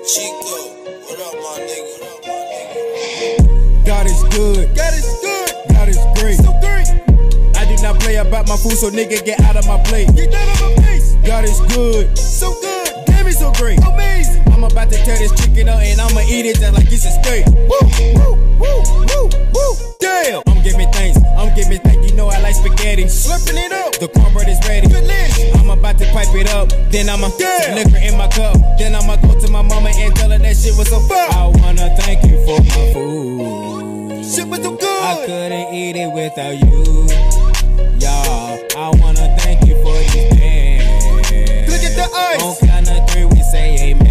Chico, what up, my nigga? What up, my nigga? God is good. God is good. God is great. So great. I do not play about my food, so nigga get out of my plate. Get out of my face. God is good. So good. Damn, it's so great. Amazing. I'm about to tear this chicken up and I'ma eat it just like it's a steak. Woo, woo, woo, woo, woo. Damn. I'm giving thanks. I'm giving thanks. You know I like spaghetti. Slurping it up. The cornbread is ready. Delicious. I'm about to pipe it up. Then I'ma yeah. liquor in my cup. Then I'ma go to my mama and tell her that shit was so fun. I wanna thank you for my food. Shit was so good. I couldn't eat it without you. Y'all, I wanna thank you for these bands. Look at the ice. On count of three, we say amen.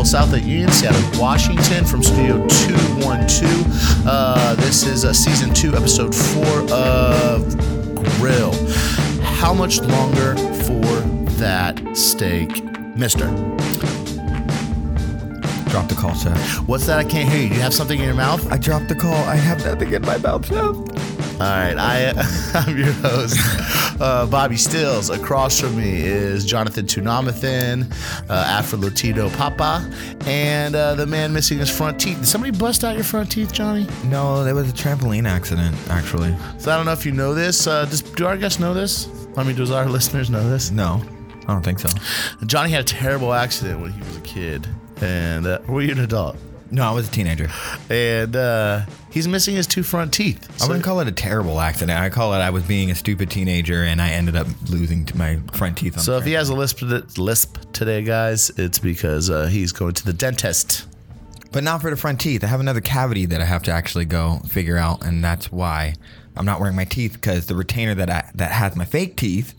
Beautiful South Lake Union, Seattle, Washington, from Studio 212. Uh, this is uh, season two, episode four of Grill. How much longer for that steak, Mister? Drop the call, sir. What's that? I can't hear you. Do you have something in your mouth? I dropped the call. I have nothing in my mouth now. All right, I, I'm your host, uh, Bobby Stills. Across from me is Jonathan Tunamathan, uh, Afro Latino Papa, and uh, the man missing his front teeth. Did somebody bust out your front teeth, Johnny? No, there was a trampoline accident, actually. So I don't know if you know this. Uh, does, do our guests know this? I mean, does our listeners know this? No, I don't think so. Johnny had a terrible accident when he was a kid, and uh, were you an adult? No, I was a teenager. And uh, he's missing his two front teeth. I wouldn't call it a terrible accident. I call it I was being a stupid teenager and I ended up losing to my front teeth. On So the if he has a lisp, lisp today, guys, it's because uh, he's going to the dentist. But not for the front teeth. I have another cavity that I have to actually go figure out, and that's why I'm not wearing my teeth because the retainer that I that has my fake teeth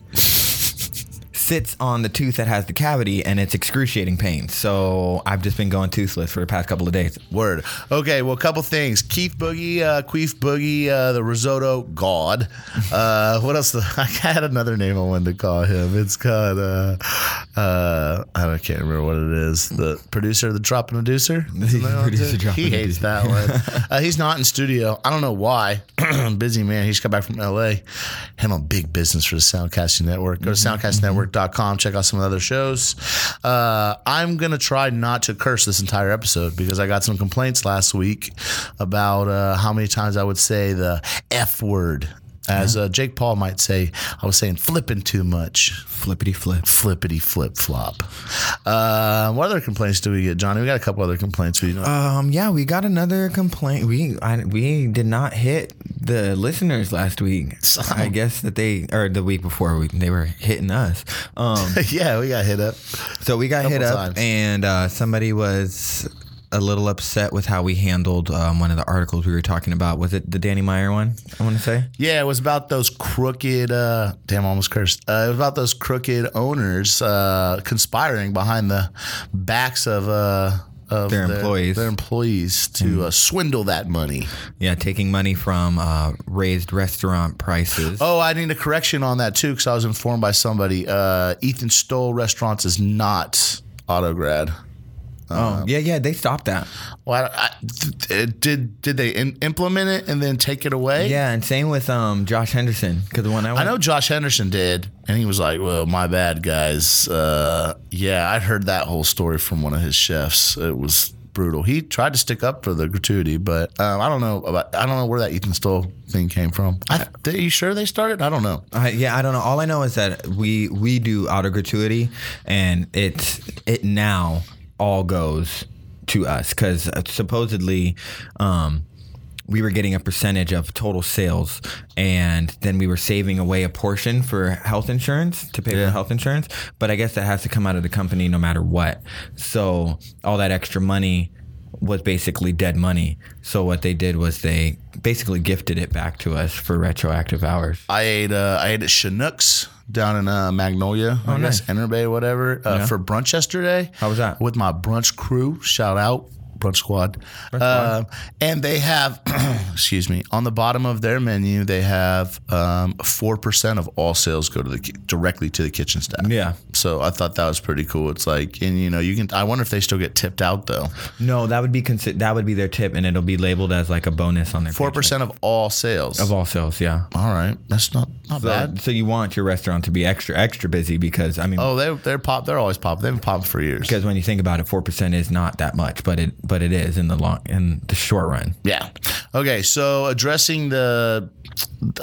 sits on the tooth that has the cavity, and it's excruciating pain. So I've just been going toothless for the past couple of days. Word. Okay, well, a couple things. Keith Boogie, uh, Queef Boogie, uh, the risotto god. Uh, what else? I had another name I wanted to call him. It's called, uh, uh, I can't remember what it is. The producer, the drop and producer. Isn't that what it Producer, is? drop he hates that one. Uh, he's not in studio. I don't know why. Busy man. He's come back from LA. Handling big business for the Soundcasting Network. Go to soundcastnetwork.com. Check out some of the other shows. Uh, I'm going to try not to curse this entire episode because I got some complaints last week about uh, how many times I would say the F word. As uh, Jake Paul might say, I was saying flipping too much Flippity flip. flippity flip flop. Uh, what other complaints do we get, Johnny? We got a couple other complaints. We know. Um, yeah, we got another complaint. We I, we did not hit the listeners last week. I guess that they or the week before we, they were hitting us. Um, yeah, we got hit up. so we got hit up, times. and uh, somebody was a little upset with how we handled um, one of the articles we were talking about. Was it the Danny Meyer one? I want to say. Yeah, it was about those crooked. Uh, damn, almost cursed. Uh, it was about those crooked owners uh, conspiring behind the backs of. Uh, of Their employees. their employees to uh, swindle that money. Yeah, taking money from uh, raised restaurant prices. Oh, I need a correction on that too, because I was informed by somebody. Uh, Ethan Stowell Restaurants is not AutoGrad. Oh, yeah, yeah, they stopped that. Well, I, I- did did they in, implement it and then take it away? Yeah, and same with um, Josh Henderson because the one I, I know Josh Henderson did, and he was like, "Well, my bad, guys." Uh, yeah, I'd heard that whole story from one of his chefs. It was brutal. He tried to stick up for the gratuity, but um, I don't know about. I don't know where that Ethan Stowell thing came from. I, are you sure they started? I don't know. I, yeah, I don't know. All I know is that we we do auto gratuity, and it's it now all goes to us because supposedly. Um, we were getting a percentage of total sales, and then we were saving away a portion for health insurance to pay for health insurance. But I guess that has to come out of the company no matter what. So all that extra money was basically dead money. So what they did was they basically gifted it back to us for retroactive hours. I ate. Uh, I ate at Chinooks down in uh, Magnolia. I guess nice. Enter Bay, whatever, uh, for brunch yesterday. How was that? With my brunch crew. Shout out. Brunch Squad. Um, and they have, excuse me, on the bottom of their menu, they have um, 4% of all sales go to the directly to the kitchen staff. Yeah. So I thought that was pretty cool. It's like, and you know, you can, I wonder if they still get tipped out though. No, that would be consi- that would be their tip, and it'll be labeled as like a bonus on their four percent of all sales. of all sales. Yeah. all right, that's not not So, bad. so you want your restaurant to be extra extra busy because I mean Oh, they they're pop. They're always pop. They've been popping for years. because when you think about it, four percent is not that much, but it but it is in the long in the short run. Yeah. Okay. So addressing the,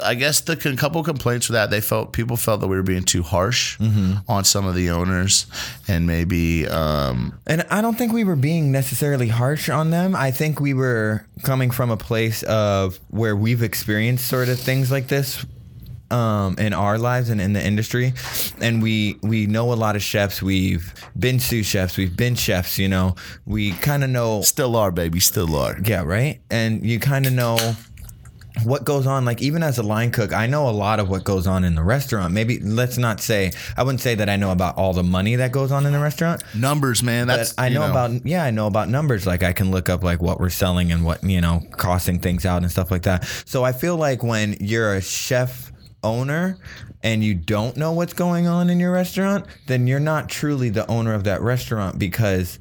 I guess the con- couple complaints for that they felt people felt that we were being too harsh on some of the owners, and maybe um, And I don't think we were being necessarily harsh on them. I think we were coming from a place of where we've experienced sort of things like this um, in our lives and in the industry, and we we know a lot of chefs. We've been sous chefs. We've been chefs. You know, we kind of know still are baby, still are. Yeah, right. And you kind of know what goes on. Like even as a line cook, I know a lot of what goes on in the restaurant. Maybe let's not say I wouldn't say that I know about all the money that goes on in the restaurant. Numbers, man. That's I you know, about yeah, I know about numbers. Like I can look up like what we're selling and what you know costing things out and stuff like that. So I feel like when you're a chef owner and you don't know what's going on in your restaurant, then you're not truly the owner of that restaurant because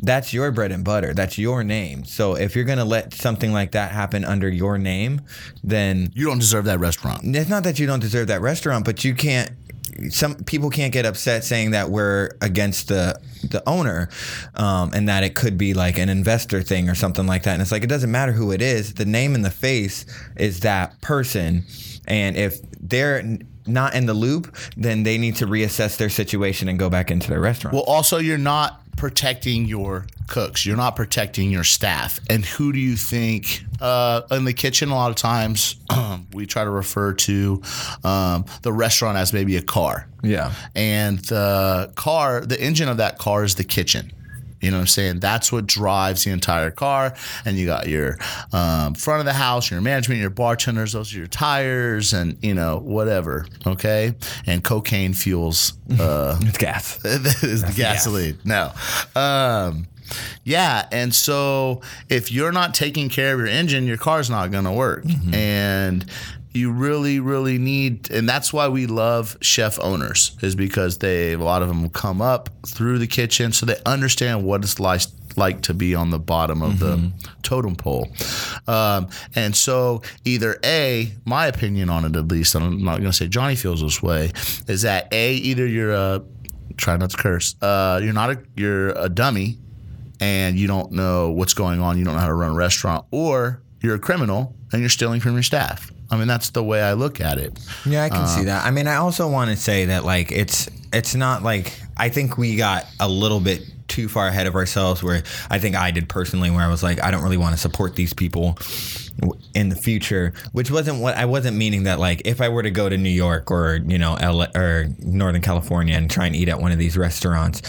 that's your bread and butter. That's your name. So if you're gonna let something like that happen under your name, then you don't deserve that restaurant. it's not that you don't deserve that restaurant, but you can't. Some people can't get upset saying that we're against the the owner, um, and that it could be like an investor thing or something like that. And it's like it doesn't matter who it is. The name and the face is that person, and if they're not in the loop, then they need to reassess their situation and go back into their restaurant. Well, also you're not protecting your cooks. You're not protecting your staff. And who do you think uh, in the kitchen? A lot of times we try to refer to um, the restaurant as maybe a car. yeah. and the car, the engine of that car is the kitchen. You know what I'm saying? That's what drives the entire car. And you got your um, front of the house, your management, your bartenders, those are your tires, and you know whatever. Okay, and cocaine fuels uh, It's gas. that is the gasoline. No. Um, yeah. And so if you're not taking care of your engine, your car's not going to work. And you really, really need, and that's why we love chef owners, is because they, a lot of them come up through the kitchen so they understand what it's like. Like to be on the bottom of the totem pole, um, and so either a, my opinion on it at least, and I'm not going to say Johnny feels this way, is that a either you're a try not to curse. Uh, you're not a you're a dummy, and you don't know what's going on. You don't know how to run a restaurant, or you're a criminal and you're stealing from your staff. I mean, that's the way I look at it. Yeah, I can see uh, that. I mean, I also want to say that like it's it's not like I think we got a little bit too far ahead of ourselves where I think I did personally where I was like I don't really want to support these people in the future, which wasn't what I wasn't meaning that like if I were to go to New York or you know LA, or Northern California and try and eat at one of these restaurants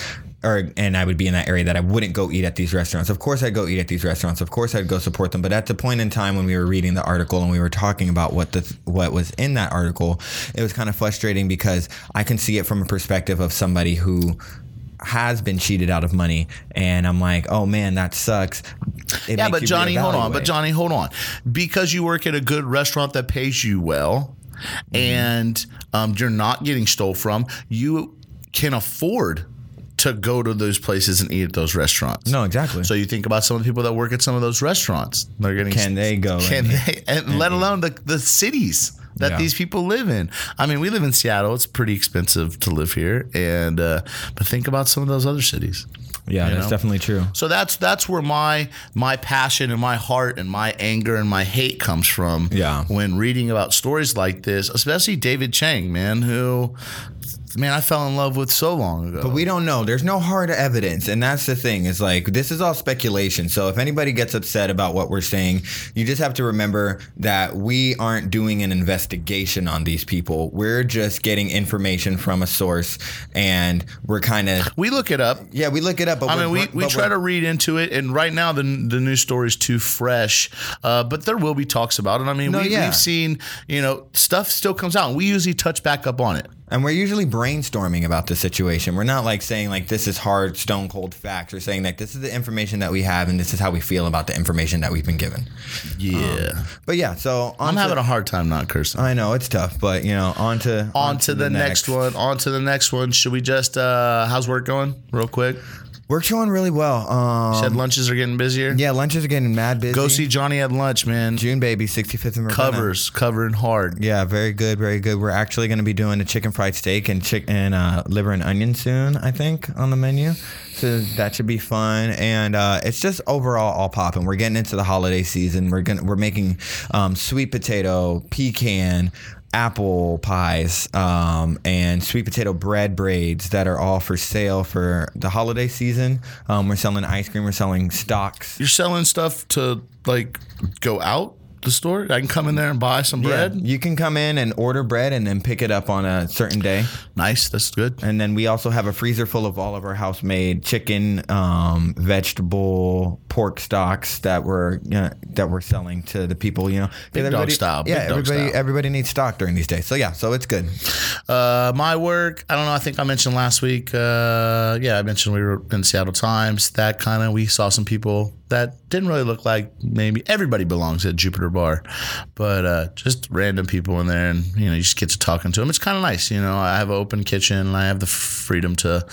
or and I would be in that area that I wouldn't go eat at these restaurants. Of course I'd go eat at these restaurants. Of course I'd go support them. But at the point in time when we were reading the article and we were talking about what the what was in that article, it was kind of frustrating because I can see it from a perspective of somebody who has been cheated out of money and I'm like, "Oh man, that sucks." It Yeah, but Johnny, hold on. But Johnny, hold on. Because you work at a good restaurant that pays you well, Mm-hmm. and um, you're not getting stole from, you can afford to go to those places and eat at those restaurants. No, exactly. So you think about some of the people that work at some of those restaurants. They're getting Can they go Can and- they? And let alone the the cities that Yeah. these people live in. I mean, we live in Seattle. It's pretty expensive to live here, and uh, but think about some of those other cities. yeah, you that's know? definitely true. So that's that's where my my passion and my heart and my anger and my hate comes from. Yeah. When reading about stories like this, especially David Chang, man, who man I fell in love with so long ago. But we don't know. There's no hard evidence, and that's the thing. Is like this is all speculation. So if anybody gets upset about what we're saying, you just have to remember that we aren't doing an investigation on these people. We're just getting information from a source, and we're kind of we look it up. yeah, we look it up. But I mean, we, we try to read into it, and right now the the news story is too fresh. Uh, but there will be talks about it. I mean, No, we, yeah. we've seen you know stuff still comes out, and we usually touch back up on it. And we're usually brainstorming about the situation. We're not like saying like this is hard, stone cold facts. We're saying like this is the information that we have, and this is how we feel about the information that we've been given. Yeah. But yeah, so on I'm to- having a hard time not cursing. I know it's tough, but you know, on to on to the, next. one. On to the next one. Should we just uh how's work going? Real quick. We're showing really well. Um, Said lunches are getting busier. yeah, lunches are getting mad busy. Go see Johnny at lunch, man. JuneBaby, 65th and Ravenna. Covers, covering hard. Yeah, very good, very good. We're actually going to be doing a chicken fried steak and chicken uh, liver and onion soon. I think on the menu, so that should be fun. And uh, it's just overall all popping. We're getting into the holiday season. We're gonna we're making um, sweet potato, pecan. Apple pies um, and sweet potato bread braids that are all for sale for the holiday season. Um, we're selling ice cream. We're selling stocks. You're selling stuff to like go out the store. I can come in there and buy some bread. Yeah, you can come in and order bread and then pick it up on a certain day. Nice. That's good. And then we also have a freezer full of all of our house made chicken, um, vegetable, pork stocks that we're you know, that we're selling to the people. You know, Big dog style, Yeah, dog everybody style. everybody needs stock during these days. So yeah, so it's good. Uh, my work, I don't know. I think I mentioned last week. Uh, yeah, I mentioned we were in Seattle Times. That kind of, we saw some people that didn't really look like maybe everybody belongs at Jupiter Bar, but uh, just random people in there, and you know, you just get to talking to them. It's kind of nice, you know. I have an open kitchen, and I have the freedom to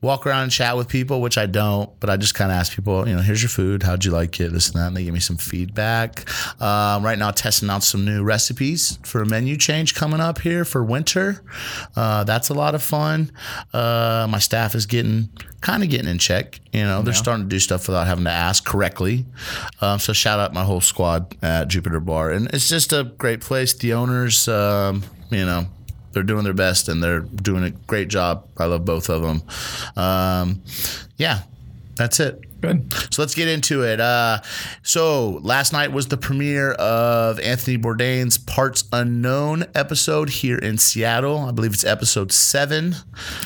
walk around and chat with people, which I don't, but I just kind of ask people, you know, here's your food, how'd you like it, this and that, and they give me some feedback. Um, right now, testing out some new recipes for a menu change coming up here for winter. Uh, that's a lot of fun. Uh, my staff is getting kind of getting in check. You know, they're starting to do stuff without having to ask correctly. Um, so shout out my whole squad at Jupiter Bar, and it's just a great place. The owners, um, you know. They're doing their best and they're doing a great job. I love both of them. Um, yeah, that's it. Good. So let's get into it. Uh, so last night was the premiere of Anthony Bourdain's Parts Unknown episode here in Seattle. I believe it's episode seven,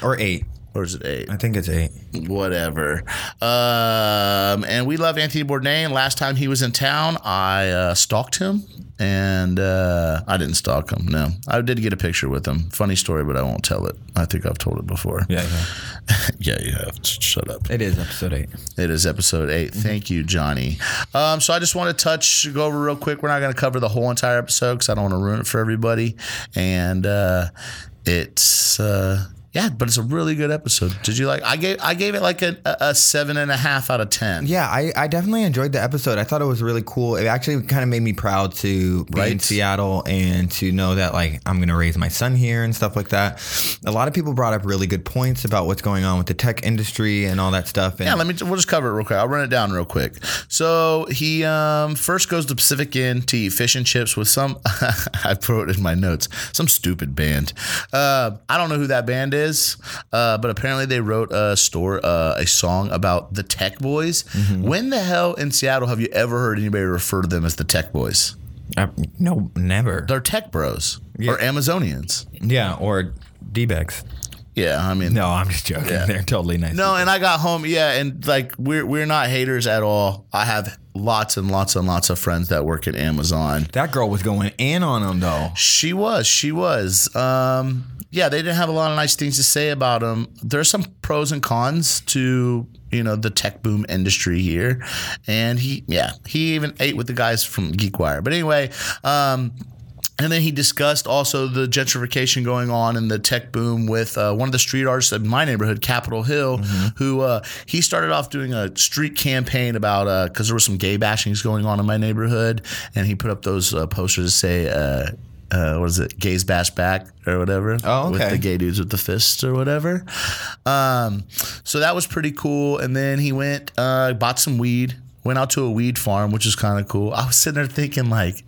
Or eight. Or is it eight? I think it's eight. Whatever. Um, and we love Anthony Bourdain. Last time he was in town, I uh, stalked him. And uh, I didn't stalk him. No, I did get a picture with him. Funny story, but I won't tell it. I think I've told it before. Yeah, yeah. yeah, you have. Shut up. It is episode eight. It is episode 8 Mm-hmm. Thank you, Johnny. Um, so I just want to touch, go over real quick. We're not going to cover the whole entire episode because I don't want to ruin it for everybody. And uh, it's uh, yeah, but it's a really good episode. Did you like? I gave I gave it like a, a seven and a half out of ten. Yeah, I, I definitely enjoyed the episode. I thought it was really cool. It actually kind of made me proud to be in Seattle and to know that like I'm gonna raise my son here and stuff like that. A lot of people brought up really good points about what's going on with the tech industry and all that stuff. And Yeah, let me. We'll just cover it real quick. I'll run it down real quick. So he um, first goes to Pacific Inn to eat fish and chips with some. I wrote it in my notes. Some stupid band. Uh, I don't know who that band is, uh, but apparently they wrote a store uh, a song about the Tech Boys. When the hell in Seattle have you ever heard anybody refer to them as the Tech Boys? Uh, no, never. They're Tech Bros or Amazonians. Yeah, or D-bags. Yeah, I mean, No, I'm just joking. They're totally nice. No, and I got home, yeah, and like we're we're not haters at all. I have lots and lots and lots of friends that work at Amazon. that girl was going in on them though. She was, she was. Um, yeah, they didn't have a lot of nice things to say about them. There's some pros and cons to you know the tech boom industry here, and he, yeah, he even ate with the guys from GeekWire. But anyway, um, and then he discussed also the gentrification going on in the tech boom with uh, one of the street artists in my neighborhood, Capitol Hill, who uh, he started off doing a street campaign about because there was some gay bashings going on in my neighborhood, and he put up those uh, posters to say. Uh, what is it? Gays bash back or whatever. Oh, With okay. the gay dudes with the fists or whatever. Um, so that was pretty cool. And then he went, uh, bought some weed, went out to a weed farm, which is kind of cool. I was sitting there thinking, like,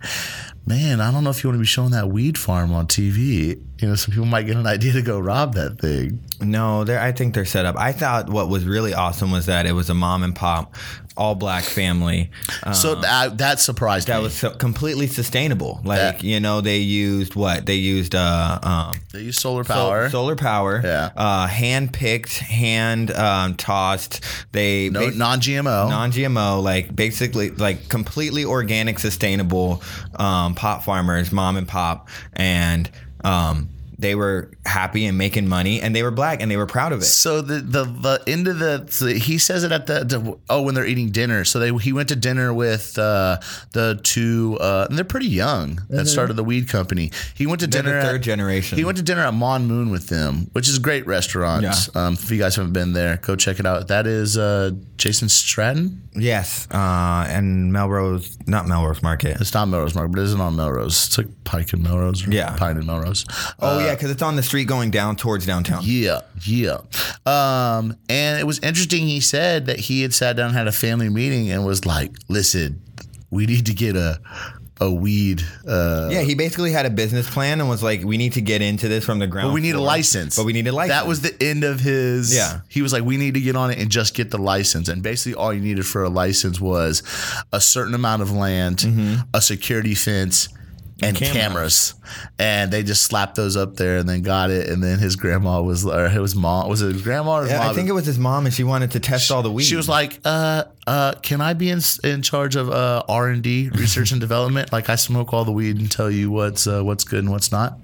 man, I don't know if you want to be showing that weed farm on TV. You know, some people might get an idea to go rob that thing. No, they're, I think they're set up. I thought what was really awesome was that it was a mom and pop, all black family. Uh, so that, that surprised me. that me. was so completely sustainable. Like you know, they used what they used. Uh, um, they use solar sol- power. solar power. Yeah. Uh, hand picked, hand um, tossed. They no, ba- non-GMO. non-GMO, like basically like completely organic, sustainable um, pot farmers, mom and pop, and um, they were happy and making money, and they were black and they were proud of it. So the the the end of the so he says it at the, the oh when they're eating dinner. So they he went to dinner with uh, the two uh, and they're pretty young that started the weed company. He went to Mm-hmm. They're dinner the at- third generation. He went to dinner at Mamnoon with them, which is a great restaurant. Yeah. Um, if you guys haven't been there, go check it out. That is uh, Jason Stratton. Yes, uh, and Melrose, not Melrose Market. It's not Melrose Market, but it isn't on Melrose. It's like Pike and Melrose. Or Yeah. Pine and Melrose. Oh yeah, because it's on the street going down towards downtown. Yeah, yeah. Um, and it was interesting. He said that he had sat down, had a family meeting, and was like, "Listen, we need to get a a weed. Uh, Yeah, he basically had a business plan and was like, "We need to get into this from the ground. but we need a license. But we need a license." That was the end of his. Yeah. He was like, we need to get on it and just get the license. And basically, all you needed for a license was a certain amount of land, a security fence. And Cameras. cameras. and they just slapped those up there, and then got it. And then his grandma was, or his mom was it his grandma or his Yeah, mom? I think it was his mom, and she wanted to test all the weed. She was like, uh, uh, "Can I be in in charge of uh, R and D, research and development? Like I smoke all the weed and tell you what's uh, what's good and what's not."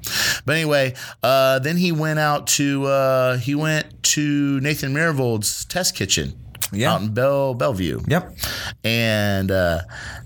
But anyway, uh, then he went out to uh, he went to Nathan Myhrvold's test kitchen, Yeah. out in Bell Bellevue. "Yep, and uh,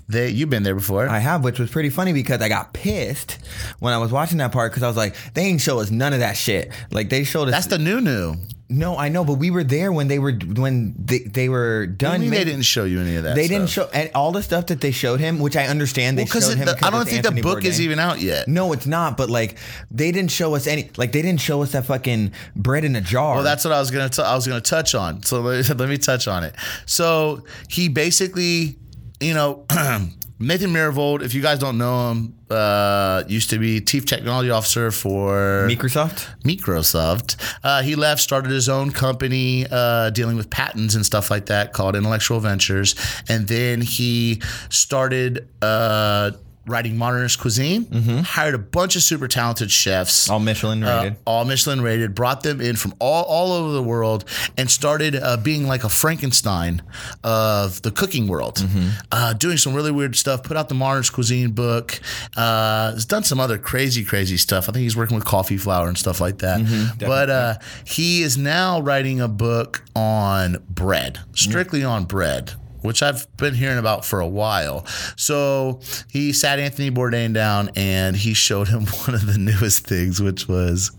they you've been there before. I have," which was pretty funny because I got pissed when I was watching that part because I was like, "They ain't show us none of that shit. Like they showed us." That's the new new. no, I know, but we were there when they were when they, they were done. mean, they didn't show you any of that. They didn't show and all the stuff that they showed him, which I understand. They because showed him. I don't think Anthony the book is even out yet. No, it's not. But like, they didn't show us any. Like, they didn't show us that fucking bread in a jar. Well, that's what I was gonna. T- I was gonna touch on. So let, let me touch on it. So he basically, you know, Nathan Myhrvold. If you guys don't know him, uh, used to be chief technology officer for Microsoft. Microsoft. Uh, he left, started his own company uh, dealing with patents and stuff like that called Intellectual Ventures. And then he started uh, writing modernist cuisine, hired a bunch of super talented chefs. All Michelin uh, rated. all Michelin rated, brought them in from all, all over the world and started uh, being like a Frankenstein of the cooking world, Mm-hmm. uh, doing some really weird stuff. Put out the Modernist Cuisine book. Uh, has done some other crazy, crazy stuff. I think he's working with coffee flour and stuff like that. Mm-hmm, but uh, he is now writing a book on bread, strictly on bread. Which I've been hearing about for a while. So he sat Anthony Bourdain down and he showed him one of the newest things, which was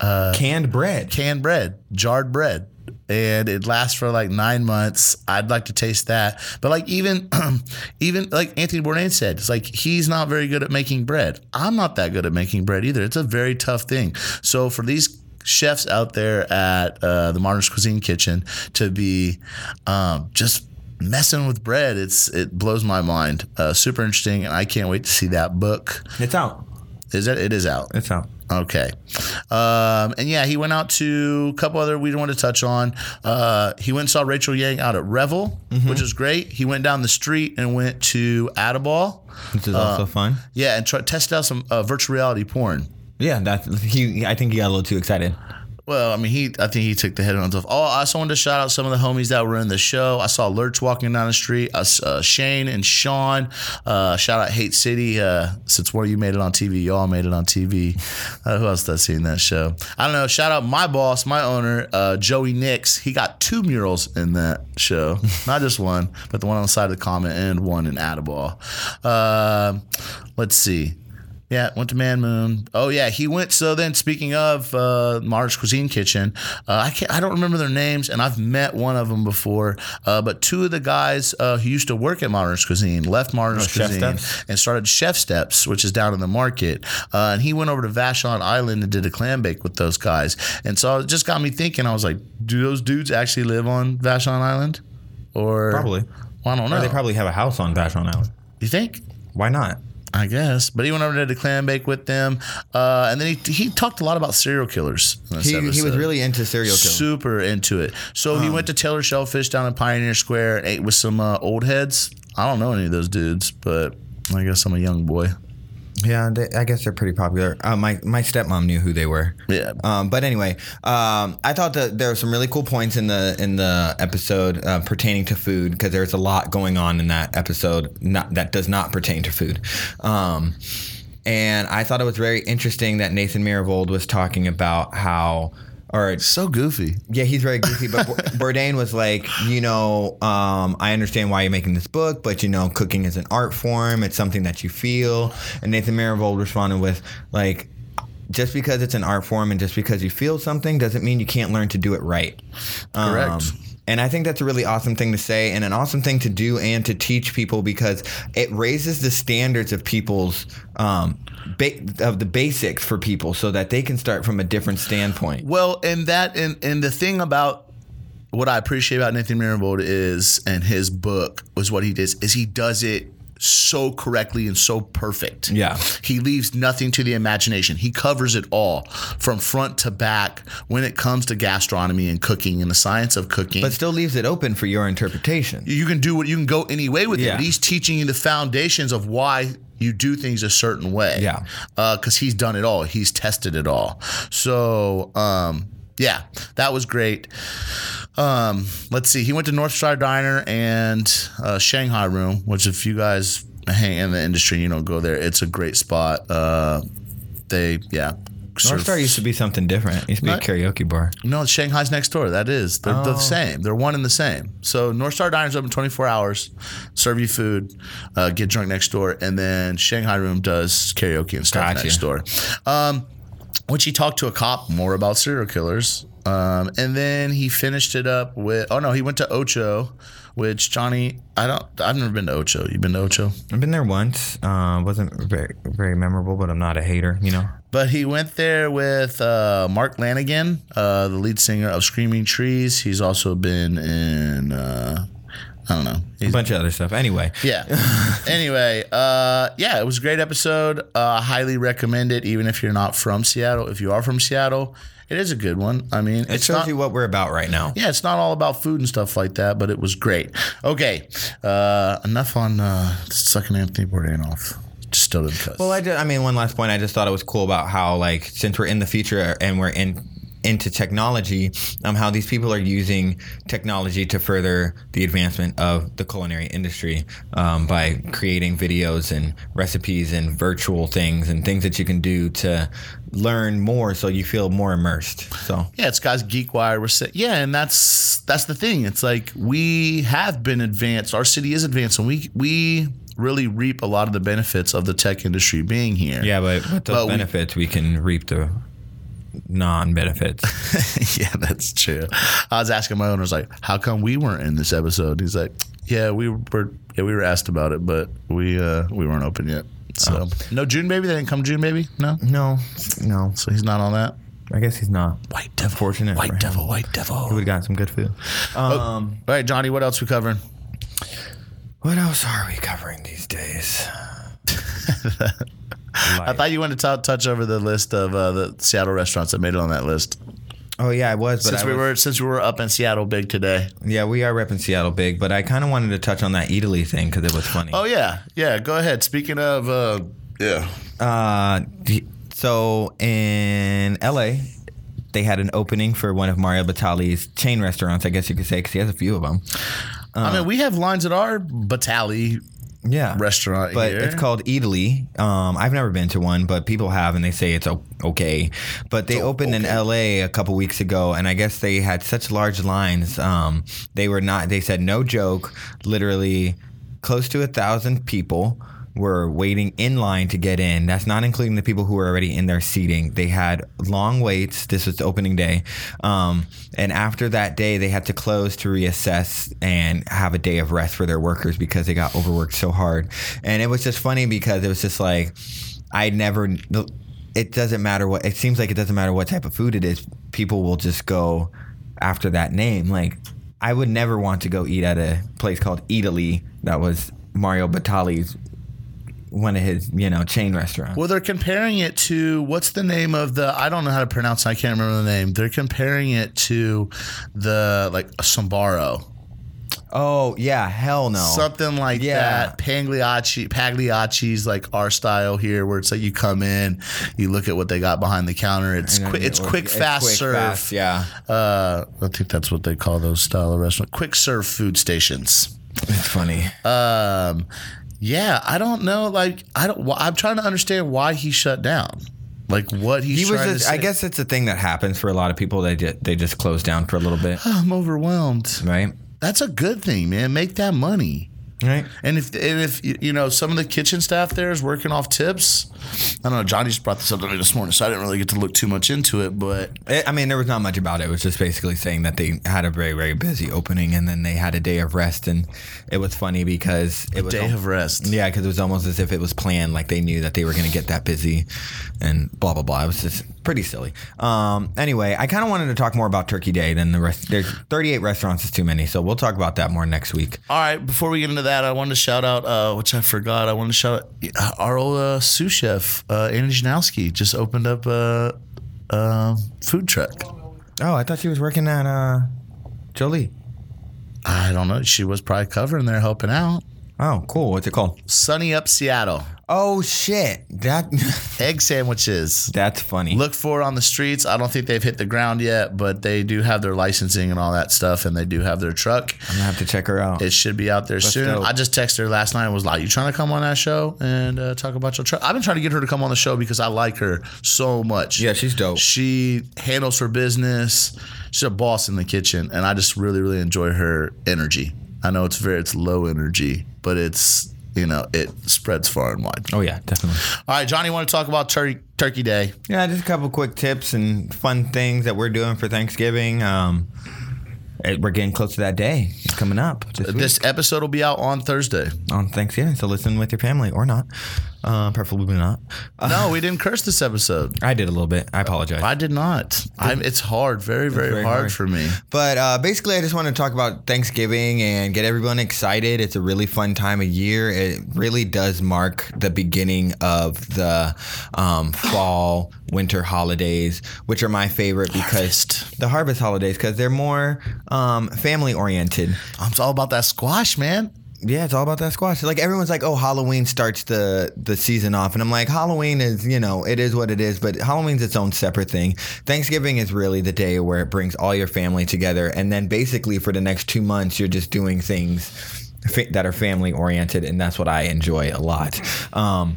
Canned bread. canned bread, jarred bread. And it lasts for like nine months. I'd like to taste that. But like even even like Anthony Bourdain said, it's like he's not very good at making bread. I'm not that good at making bread either. It's a very tough thing. So for these chefs out there at uh, the Modern Cuisine Kitchen to be um, just messing with bread, it's it blows my mind. Uh, super interesting, and I can't wait to see that book. It's out. Is it? It is out. It's out. Okay. Um, and yeah, he went out to a couple other we don't want to touch on. Uh, he went and saw Rachel Yang out at Revel, which is great. He went down the street and went to Adaball. Which is also fun. Yeah, and try, tested out some uh, virtual reality porn. Yeah, that's he. I think he got a little too excited. Well, I mean, he. I think he took the head on himself. Oh, I also wanted to shout out some of the homies that were in the show. I saw Lurch walking down the street. Uh, uh, Shane and Sean. Uh, shout out Hate City. Uh, since where you made it on TV, y'all made it on TV. Uh, who else does seen that show? I don't know. Shout out my boss, my owner, uh, Joey Nix. He got two murals in that show, not just one, but the one on the side of the comment and one in Adaball. Uh, let's see. Yeah, went to Mamnoon. Oh yeah, he went. So then, speaking of uh, Mars Cuisine Kitchen, uh, I can't. I don't remember their names, and I've met one of them before. Uh, but two of the guys uh, who used to work at Mars Cuisine left Mars Oh, Cuisine and started ChefSteps, which is down in the market. Uh, and he went over to Vashon Island and did a clam bake with those guys. And so it just got me thinking. I was like, do those dudes actually live on Vashon Island? Or Probably. Well, I don't know. Or they probably have a house on Vashon Island. you think? Why not? I guess. But he went over to the clam bake with them. Uh, and then he, he talked a lot about serial killers. He, he was really into serial killers. super into it. So he went to Taylor Shellfish down in Pioneer Square and ate with some uh, old heads. I don't know any of those dudes, but I guess I'm a young boy. Yeah, they, I guess they're pretty popular. Uh, my my stepmom knew who they were. Yeah. Um, but anyway, um, I thought that there were some really cool points in the in the episode uh, pertaining to food because there's a lot going on in that episode not, that does not pertain to food. Um, and I thought it was very interesting that Nathan Myhrvold was talking about how, or So goofy. yeah, he's very goofy. But Bourdain was like, you know, um, I understand why you're making this book, but you know, cooking is an art form. It's something that you feel. And Nathan Myhrvold responded with like. Just because it's an art form and just because you feel something doesn't mean you can't learn to do it right. Correct. Um, and I think that's a really awesome thing to say and an awesome thing to do and to teach people because it raises the standards of people's um, ba- of the basics for people so that they can start from a different standpoint. Well, and that and and the thing about what I appreciate about Nathan Myhrvold is and his book was what he does is he does it so correctly and so perfect. Yeah. He leaves nothing to the imagination. He covers it all from front to back when it comes to gastronomy and cooking and the science of cooking. But still leaves it open for your interpretation. you can do what you can go any way with it. Yeah. But he's teaching you the foundations of why you do things a certain way. Yeah. Because he's done it all. He's tested it all. So um, yeah, that was great. Um, let's see. He went to North Star Diner and uh, Shanghai Room, which if you guys hang in the industry, you don't go there. It's a great spot. Uh, they yeah. North Star used to be something different. It used to be a karaoke bar. no, Shanghai's next door. That is. They're Oh. the same. They're one and the same. So North Star Diner's open 24 hours, serve you food, uh, get drunk next door, and then Shanghai Room does karaoke and stuff Gotcha. next door. Um, which he talked to a cop more about serial killers. Um, and then he finished it up with, oh no, he went to Ocho, which Johnny, I don't, I've never been to Ocho. You've been to Ocho? I've been there once. Uh, wasn't very very memorable, but I'm not a hater. You know. But he went there with uh, Mark Lanegan, uh, the lead singer of Screaming Trees. He's also been in, uh, I don't know. A bunch of other stuff. Anyway, yeah. anyway, uh, yeah, it was a great episode. Uh, highly recommend it, even if you're not from Seattle. If you are from Seattle, it is a good one. I mean, it it's shows not. you what we're about right now. yeah, it's not all about food and stuff like that, but it was great. Okay, uh, enough on uh, sucking Anthony Bourdain off. Just still didn't cuss. Well, I, did, I mean, one last point. I just thought it was cool about how, like, since we're in the future and we're in into technology, um, how these people are using technology to further the advancement of the culinary industry um, by creating videos and recipes and virtual things and things that you can do to learn more, so you feel more immersed. So Yeah, it's guys geek wire. We're saying, yeah, and that's that's the thing. It's like we have been advanced. Our city is advanced, and we we really reap a lot of the benefits of the tech industry being here. yeah, but with those But we- benefits, we can reap the non-benefits. yeah, that's true. I was asking my owners like, how come we weren't in this episode? He's like, yeah, we were yeah we were asked about it, but we uh we weren't open yet. So no JuneBaby. They didn't come JuneBaby. No, no, no. so he's not on that. I guess he's not. White devil, Fortunate for white him. devil, white devil. He would have gotten some good food. Um, All right, Johnny, what else we covering? What else are we covering these days? I thought you wanted to t- touch over the list of uh, the Seattle restaurants that made it on that list. oh yeah, I was. But Since I we was- were since we were up in Seattle big today. yeah, we are repping Seattle big, but I kind of wanted to touch on that Eataly thing because it was funny. Oh yeah, yeah. Go ahead. Speaking of, uh, yeah, Uh, so in LA, they had an opening for one of Mario Batali's chain restaurants. I guess you could say because he has a few of them. I mean we have lines at our Batali Yeah, restaurant but here. it's called Eataly. Um, I've never been to one, but people have, and they say it's okay. But they opened in LA a couple weeks ago, and I guess they had such large lines. Um, they were not. They said no joke. Literally, close to a thousand people were waiting in line to get in. That's not including the people who were already in their seating. They had long waits. This was the opening day. Um, and after that day, they had to close to reassess and have a day of rest for their workers because they got overworked so hard. And it was just funny because it was just like, I never, it doesn't matter what, it seems like it doesn't matter what type of food it is. People will just go after that name. Like, I would never want to go eat at a place called Eataly that was Mario Batali's one of his, you know, chain restaurants. well, they're comparing it to what's the name of the? I don't know how to pronounce. it, I can't remember the name. They're comparing it to the like a Sbarro, Oh yeah, hell no. something like Yeah. that. Pagliacci, Pagliacci's like our style here, where it's like you come in, you look at what they got behind the counter. It's quick. It's quick, it's fast quick, serve. fast, yeah, Uh, I think that's what they call those style of restaurant. Quick serve food stations. it's funny. Um, Yeah, I don't know. Like, I don't. I'm trying to understand why he shut down. Like, what he's He was. trying to Just, I guess it's a thing that happens for a lot of people. They just, they just close down for a little bit, I'm overwhelmed. right? That's a good thing, man. Make that money. Right. And if and if you know some of the kitchen staff there is working off tips, I don't know. Johnny just brought this up to me this morning, so I didn't really get to look too much into it. But It, I mean, there was not much about it. It was just basically saying that they had a very, very busy opening, and then they had a day of rest, and it was funny because it was day al- of rest. Yeah, because it was almost as if it was planned, like they knew that they were going to get that busy, and blah blah blah. It was just pretty silly. Um, anyway, I kind of wanted to talk more about Turkey Day than the rest. There's 38 restaurants is too many, so we'll talk about that more next week. All right, before we get into that, I wanted to shout out, uh, which I forgot. I wanted to shout out our old uh, sous chef, uh, Annie Janowski, just opened up a, a food truck. Oh, I thought she was working at uh, Jolie. I don't know. She was probably covering there, helping out. Oh, cool. What's it called? Sunny Up Seattle. Oh shit, that Egg sandwiches. that's funny. Look for it on the streets. I don't think they've hit the ground yet, but they do have their licensing and all that stuff, and they do have their truck. I'm gonna have to check her out. It should be out there soon. dope. I just texted her last night and was like, "You trying to come on that show and uh, talk about your truck?" I've been trying to get her to come on the show because I like her so much. yeah, she's dope. She handles her business. She's a boss in the kitchen, and I just really, really enjoy her energy. I know it's very, it's low energy, but it's you know it spreads far and wide. Oh yeah, definitely. All right, Johnny, want to talk about Turkey Turkey Day? Yeah, just a couple quick tips and fun things that we're doing for Thanksgiving. Um, it- we're getting close to that day. It's coming up this, This episode will be out on Thursday. on Thanksgiving, so listen with your family or not. Uh, preferably not. Uh, No, we didn't curse this episode. I did a little bit. I apologize. I did not. I, it's hard, very, very, very hard, hard. for me. But uh, basically, I just want to talk about Thanksgiving and get everyone excited. It's a really fun time of year. It really does mark the beginning of the um, fall, winter holidays, which are my favorite because Harvest. the harvest holidays because they're more um, family oriented. I'm all about that squash, man. Yeah, it's all about that squash. Like everyone's like, "Oh, Halloween starts the the season off," and I'm like, "Halloween is, you know, it is what it is." But Halloween's its own separate thing. Thanksgiving is really the day where it brings all your family together, and then basically for the next two months, you're just doing things that are family oriented, and that's what I enjoy a lot. Um,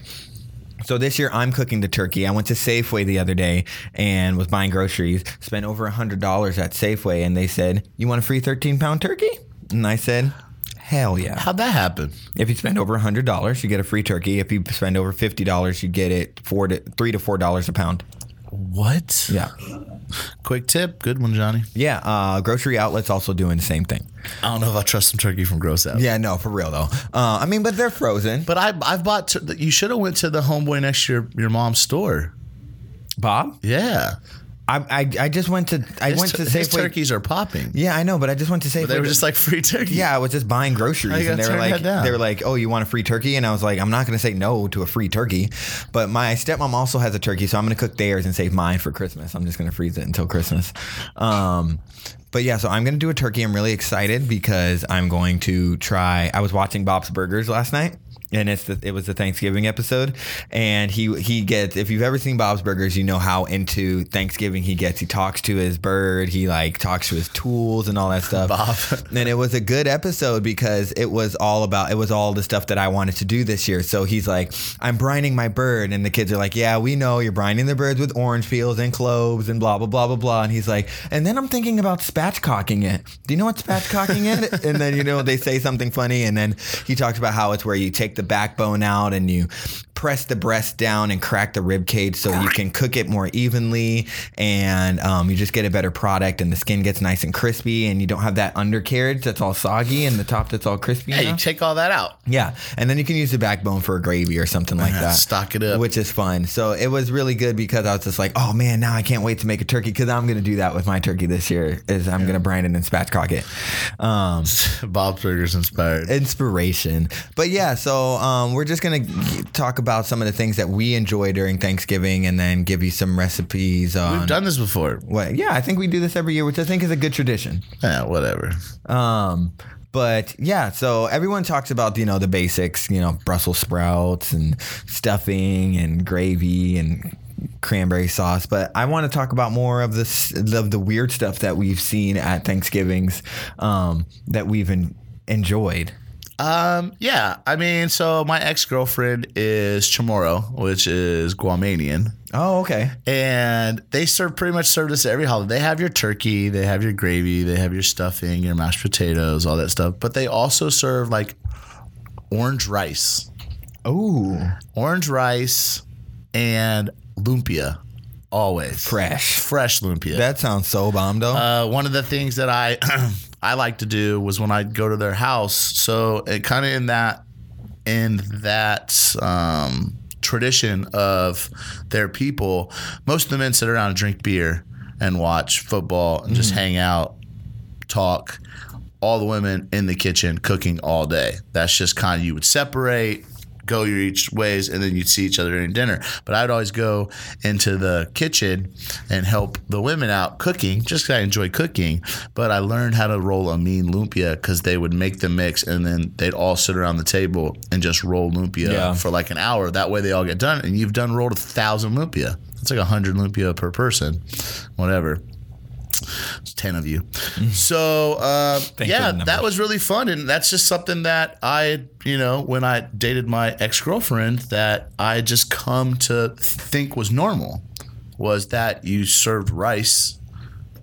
so this year I'm cooking the turkey. I went to Safeway the other day and was buying groceries. Spent over a hundred dollars at Safeway, and they said, "You want a free 13 pound turkey?" And I said, "Hell yeah!" How'd that happen? If you spend over hundred dollars, you get a free turkey. If you spend over fifty dollars, you get it four to three to four dollars a pound. What? Yeah, Quick tip. Good one, Johnny. yeah. Uh, grocery outlets also doing the same thing. I don't know if I trust some turkey from Gross Out. Yeah, no, for real though. Uh, I mean, but they're frozen. But I, I've bought. You should have went to the homeboy next to your, your mom's store. Bob, Yeah, I I, I just went to I his, went to Safeway. turkeys are popping. Yeah, I know, but I just went to Safeway. But they were just like free turkey. Yeah, I was just buying groceries, and they were like, they were like, "Oh, you want a free turkey?" And I was like, "I'm not going to say no to a free turkey." But my stepmom also has a turkey, so I'm going to cook theirs and save mine for Christmas. I'm just going to freeze it until Christmas. Um, but yeah, so I'm going to do a turkey. I'm really excited because I'm going to try. I was watching Bob's Burgers last night. And it's the, it was the Thanksgiving episode, and he he gets if you've ever seen Bob's Burgers, you know how into Thanksgiving he gets. He talks to his bird, he like talks to his tools and all that stuff. Bob. And it was a good episode because it was all about it was all the stuff that I wanted to do this year. So he's like, I'm brining my bird, and the kids are like, Yeah, we know you're brining the birds with orange peels and cloves and blah blah blah blah blah. And he's like, and then I'm thinking about spatchcocking it. Do you know what spatchcocking it? and then you know they say something funny, and then he talks about how it's where you take the backbone out and you press the breast down and crack the rib cage so you can cook it more evenly and um, you just get a better product and the skin gets nice and crispy and you don't have that undercarriage that's all soggy and the top that's all crispy. Hey, now. you take all that out. Yeah, and then you can use the backbone for a gravy or something like that. stock it up. which is fun. So it was really good because I was just like, oh man, now I can't wait to make a turkey because I'm gonna do that with my turkey this year. Is I'm gonna brine it and spatchcock it. Um, Bob's Burgers inspired. inspiration. But yeah, so um, we're just gonna talk about some of the things that we enjoy during Thanksgiving, and then give you some recipes on. We've done this before. what? Yeah, I think we do this every year, which I think is a good tradition. Yeah, whatever. Um, but yeah, so everyone talks about you know the basics, you know Brussels sprouts and stuffing and gravy and cranberry sauce. But I want to talk about more of this of the weird stuff that we've seen at Thanksgivings um, that we've en- enjoyed. Um, yeah, I mean, so my ex girlfriend is Chamorro, which is Guamanian. Oh, okay. and they serve pretty much serve this every holiday. They have your turkey, they have your gravy, they have your stuffing, your mashed potatoes, all that stuff. But they also serve like orange rice, Oh, orange rice, and lumpia. Always fresh. fresh lumpia. That sounds so bomb, though. Uh, one of the things that I I like to do was when I go to their house. So it kind of in that in that um, tradition of their people, most of the men sit around and drink beer and watch football and just hang out, talk. All the women in the kitchen cooking all day. That's just kind of you would separate, go your each ways, and then you'd see each other during dinner. But I'd always go into the kitchen and help the women out cooking, just 'cause I enjoy cooking. But I learned how to roll a mean lumpia because they would make the mix and then they'd all sit around the table and just roll lumpia Yeah. for like an hour. That way they all get done, and you've done rolled a thousand lumpia. It's like a hundred lumpia per person, whatever. It's ten of you. So uh, yeah, that was really fun, and that's just something that I, you know, when I dated my ex girlfriend, that I just come to think was normal, was that you served rice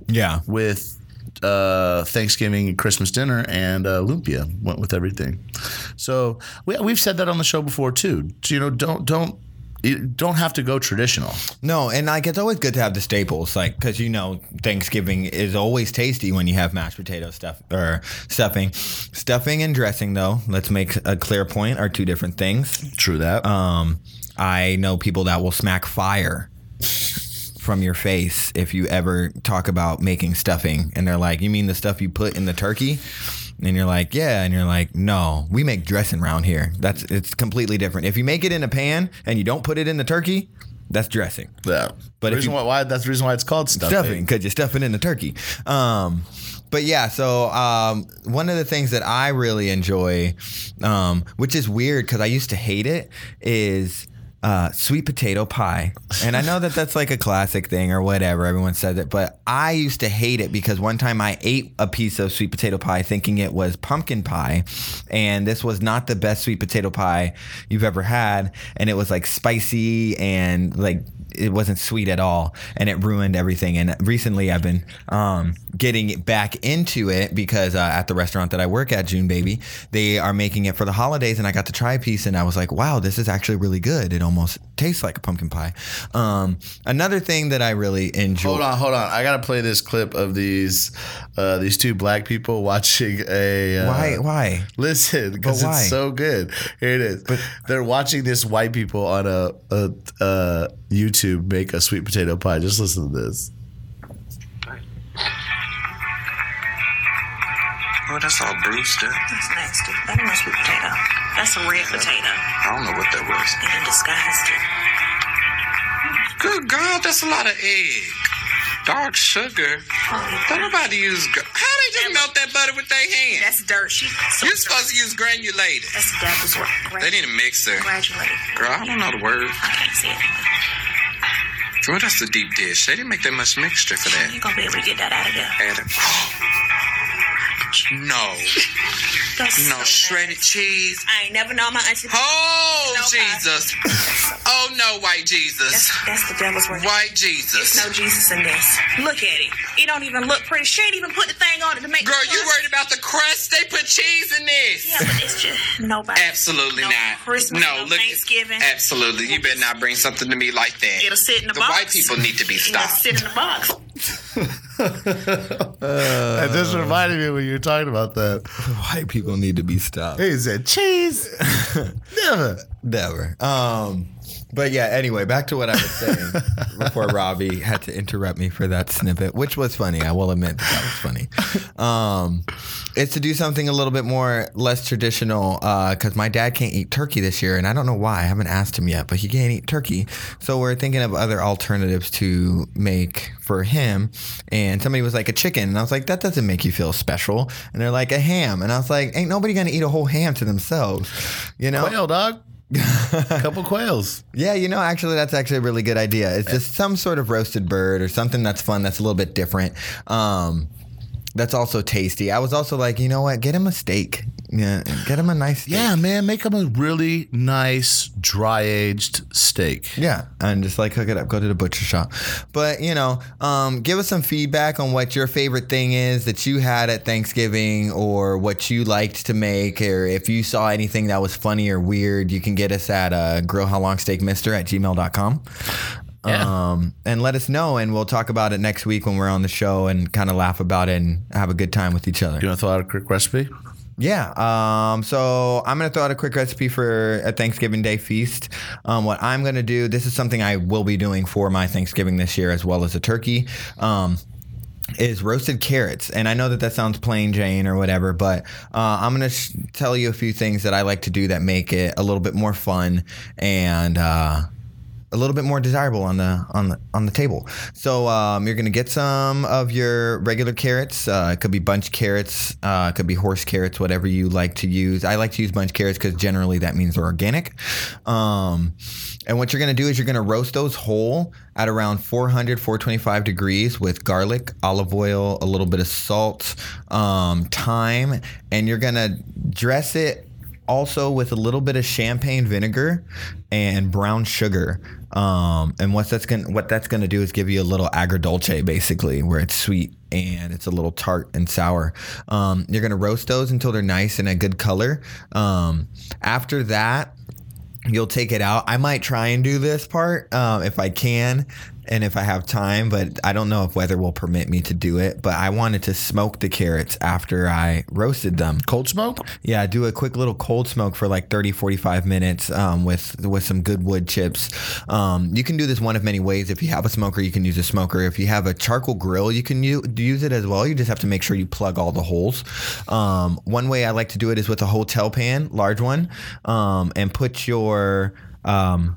yeah. with uh, Thanksgiving and Christmas dinner, and uh, lumpia went with everything. So we, we've said that on the show before too. You know, don't don't you don't have to go traditional. No, and like it's always good to have the staples, like because you know Thanksgiving is always tasty when you have mashed potato stuff or stuffing. Stuffing and dressing, though, let's make a clear point, are two different things. True that. Um, I know people that will smack fire from your face if you ever talk about making stuffing, and they're like, "You mean the stuff you put in the turkey?" And you're like, "Yeah," and you're like, "No, we make dressing around here. That's it's completely different. If you make it in a pan and you don't put it in the turkey, that's dressing." yeah, but reason you- why, why that's the reason why it's called stuffing. stuffing because you're stuffing in the turkey. Um, but yeah, so um, one of the things that I really enjoy, um, which is weird because I used to hate it, is uh, sweet potato pie. And I know that that's like a classic thing or whatever. Everyone says it, but I used to hate it because one time I ate a piece of sweet potato pie thinking it was pumpkin pie, and this was not the best sweet potato pie you've ever had, and it was like spicy and like it wasn't sweet at all and it ruined everything and recently i've been um, getting back into it because uh, at the restaurant that i work at JuneBaby they are making it for the holidays and i got to try a piece and i was like wow this is actually really good it almost tastes like a pumpkin pie um, another thing that i really enjoy Hold on, hold on. I gotta play this clip of these uh, these two black people watching a. Uh, why why Listen, because it's so good. Here it is. They're watching this white people on a, a, uh YouTube make a sweet potato pie. Just listen to this. Oh, that's all bruised up. That's nasty. That ain't no sweet potato. That's a red potato. I don't know what that was. And you disguised it. Good God, that's a lot of egg. Dark sugar. Don't nobody use. gu- How they just melt that butter with their hands? That's dirt. She. So You're supposed to use granulated. That's the devil's work. They need a mixer. Congratulated. Girl, I don't know the word. I can't see it. Well, that's the deep dish. They didn't make that much mixture for that. You gonna be able to get that out of there? Add it. No, That's no so shredded cheese. I ain't never known my auntie. Oh No, Jesus! Oh no, white Jesus! That's, that's the devil's work. White There's Jesus! no Jesus in this. Look at it. It don't even look pretty. She ain't even put the thing on it to make. Girl, the you worried about the crust? They put cheese in this. Yeah, but it's just nobody. Absolutely no not. Christmas, no, no look. Thanksgiving. Absolutely, you better not bring something to me like that. It'll sit in the, the box. white people need to be stopped. It'll stopped. sit in the box. Uh, that just reminded me when you were talking about that. white people need to be stopped He said cheese. Never. Never. Um, but yeah. Anyway, back to what I was saying before Robbie had to interrupt me for that snippet, which was funny. I will admit that, that was funny. Um, it's to do something a little bit more less traditional because my dad can't eat turkey this year, and I don't know why. I haven't asked him yet, but he can't eat turkey. So we're thinking of other alternatives to make for him. And somebody was like a chicken, and I was like, that doesn't make you feel special. And they're like a ham, and I was like, ain't nobody gonna eat a whole ham to themselves, you know? Quail, dog. A couple quails. Yeah, you know, actually, that's actually a really good idea. It's just some sort of roasted bird or something that's fun, that's a little bit different. Um, that's also tasty. I was also like, you know what? Get him a steak. Yeah, get him a nice. steak. Yeah, man, make him a really nice dry aged steak. Yeah, and just like hook it up, go to the butcher shop. But you know, um, give us some feedback on what your favorite thing is that you had at Thanksgiving, or what you liked to make, or if you saw anything that was funny or weird. You can get us at uh, grillhowlongsteakmister at gmail.com. Yeah. Um, and let us know, and we'll talk about it next week when we're on the show and kind of laugh about it and have a good time with each other. You want to throw out a quick recipe? Yeah. Um, so I'm gonna throw out a quick recipe for a Thanksgiving Day feast. Um, what I'm gonna do, this is something I will be doing for my Thanksgiving this year, as well as a turkey. Um, is roasted carrots, and I know that that sounds plain Jane or whatever, but uh, I'm gonna sh- tell you a few things that I like to do that make it a little bit more fun and. Uh, a little bit more desirable on the on the on the table. So um, you're gonna get some of your regular carrots. Uh, it could be bunch carrots. Uh, it could be horse carrots, whatever you like to use. I like to use bunch carrots because generally that means they're organic. Um, and what you're gonna do is you're gonna roast those whole at around 400 425 degrees with garlic, olive oil, a little bit of salt, um, thyme, and you're gonna dress it also with a little bit of champagne vinegar and brown sugar. Um, and what that's gonna what that's gonna do is give you a little agrodolce, basically, where it's sweet and it's a little tart and sour. Um, you're gonna roast those until they're nice and a good color. Um, after that, you'll take it out. I might try and do this part um, if I can and if I have time, but I don't know if weather will permit me to do it. But I wanted to smoke the carrots after I roasted them. Cold smoke? Yeah, do a quick little cold smoke for like 30, 45 minutes um, with with some good wood chips. Um, you can do this one of many ways. If you have a smoker, you can use a smoker. If you have a charcoal grill, you can u- use it as well. You just have to make sure you plug all the holes. Um, one way I like to do it is with a hotel pan, large one, um, and put your um,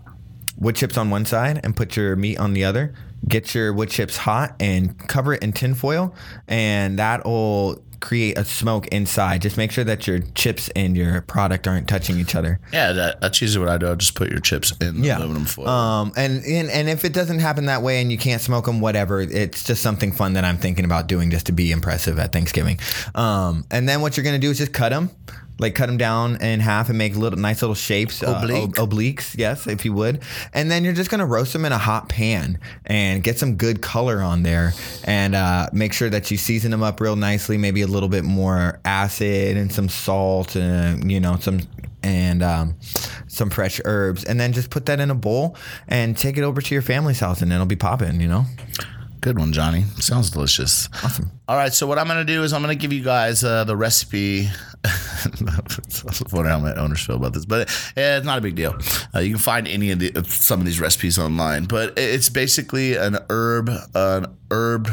wood chips on one side and put your meat on the other. Get your wood chips hot and cover it in tin foil, and that'll create a smoke inside. Just make sure that your chips and your product aren't touching each other. Yeah, that, that's usually what I do. I just put your chips in Yeah. aluminum foil. Um, and, and and if it doesn't happen that way and you can't smoke them, whatever, it's just something fun that I'm thinking about doing just to be impressive at Thanksgiving. Um, and then what you're gonna do is just cut them. Like cut them down in half and make little nice little shapes, uh, ob- obliques, yes, if you would. And then you're just gonna roast them in a hot pan and get some good color on there, and uh, make sure that you season them up real nicely. Maybe a little bit more acid and some salt, and you know some and um, some fresh herbs, and then just put that in a bowl and take it over to your family's house, and it'll be popping. You know, Good one, Johnny. Sounds delicious. awesome. All right, so what I'm going to do is I'm going to give you guys uh, the recipe. I wonder how my owners feel about this, but eh, it's not a big deal. Uh, you can find any of the some of these recipes online, but it's basically an herb, an herb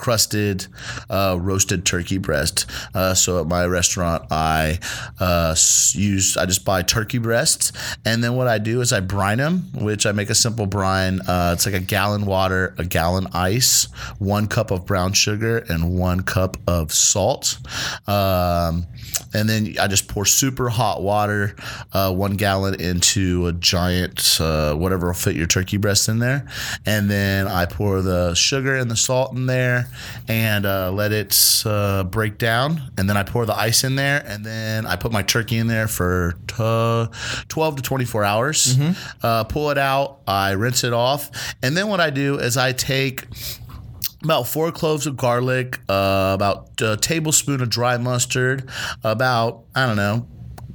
crusted uh, roasted turkey breast. Uh, so at my restaurant, I uh, use I just buy turkey breasts, and then what I do is I brine them, which I make a simple brine. Uh, it's like a gallon water, a gallon ice, one cup of brown sugar, and one cup of salt. Um, and then I just pour super hot water, uh, one gallon into a giant uh, whatever will fit your turkey breast in there, and then I pour the sugar and the salt in there, and uh, let it uh, break down, and then I pour the ice in there, and then I put my turkey in there for t- twelve to twenty four hours. Uh, pull it out, I rinse it off, and then what I do is I take about four cloves of garlic, uh, about a tablespoon of dry mustard, about I don't know,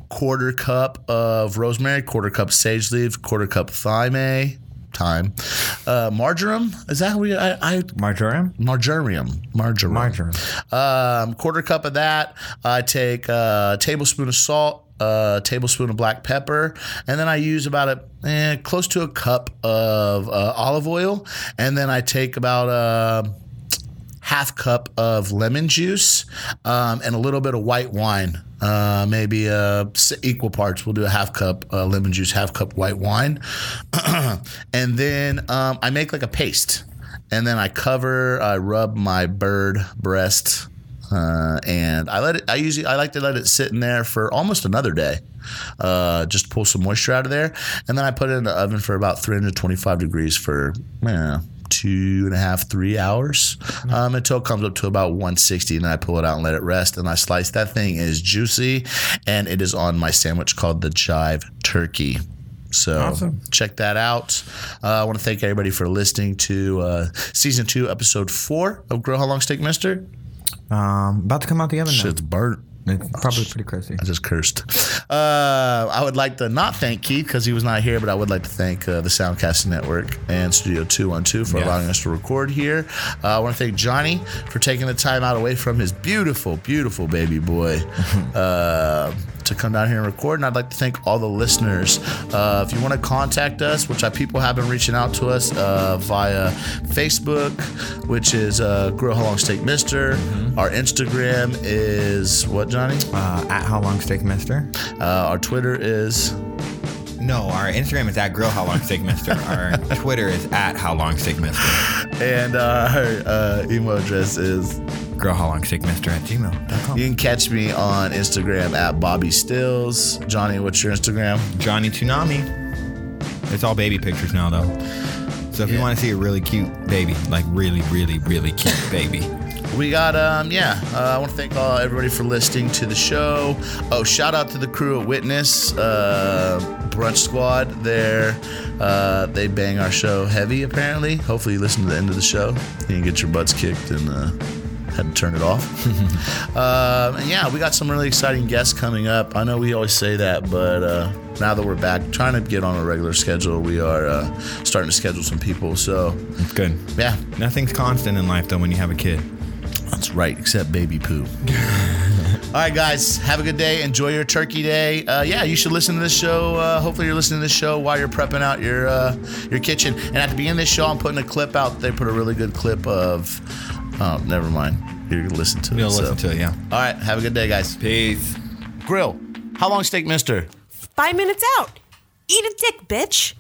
quarter cup of rosemary, quarter cup sage leaves, quarter cup thyme, thyme, uh, marjoram. Is that what we? I, I Marjoram. marjoram, marjoram, Marjoram. um, quarter cup of that. I take a tablespoon of salt, a tablespoon of black pepper, and then I use about a eh, close to a cup of uh, olive oil, and then I take about a half cup of lemon juice um, and a little bit of white wine. Uh, maybe uh, equal parts. We'll do a half cup uh, lemon juice, half cup white wine, and then um, I make like a paste, and then I cover. I rub my bird breast, uh, and I let it. I usually I like to let it sit in there for almost another day. Uh, just pull some moisture out of there, and then I put it in the oven for about 325 degrees for eh, two and a half, three hours um, until it comes up to about 160. And then I pull it out and let it rest. And I slice that thing is juicy, and it is on my sandwich called the Jive Turkey. So Awesome. check that out. Uh, I want to thank everybody for listening to uh, season two, episode four of Grill How Long Steak Mister. Um, about to come out the oven now. Shit's burnt. It's probably pretty crazy. I just cursed. Uh, I would like to not thank Keith because he was not here, but I would like to thank uh, the Soundcasting Network and Studio 212 for Yes. allowing us to record here. Uh, I want to thank Johnny for taking the time out away from his beautiful, beautiful baby boy uh, to come down here and record. And I'd like to thank all the listeners. Uh, if you want to contact us, which I, people have been reaching out to us uh, via Facebook, which is uh, Grill How Long Steak Mister. Our Instagram is what, Johnny? Uh, at How Long Steak Mister? Uh, our Twitter is No, our Instagram is at Grill How Long Steak Mister. Our Twitter is at How Long Steak Mister. and our uh, email address is. Grill How Long Steak Mister at gmail.com. You can catch me on Instagram at Bobby Stills. Johnny, what's your Instagram? Johnny Tsunami. It's all baby pictures now, though. So if you want to see a really cute baby, like really, really, really cute baby, We got um yeah. Uh, I want to thank all everybody for listening to the show. Oh, shout out to the crew at Witness uh, Brunch Squad. There, uh, they bang our show heavy. Apparently, hopefully you listen to the end of the show. You can get your butts kicked and. Uh, had to turn it off. and yeah, we got some really exciting guests coming up. I know we always say that, but uh, now that we're back, trying to get on a regular schedule, we are uh, starting to schedule some people. So it's good. yeah, Nothing's constant in life, though, when you have a kid. that's right, except baby poo. All right, guys, have a good day. Enjoy your turkey day. Uh, yeah, you should listen to this show. Uh, hopefully, you're listening to this show while you're prepping out your uh, your kitchen. And at the beginning of this show, I'm putting a clip out. They put a really good clip of. Oh, never mind. You're gonna listen to it. You'll so. listen to it, yeah. All right, have a good day, guys. Peace. Grill. How long steak, Mister? Five minutes out. Eat a dick, bitch.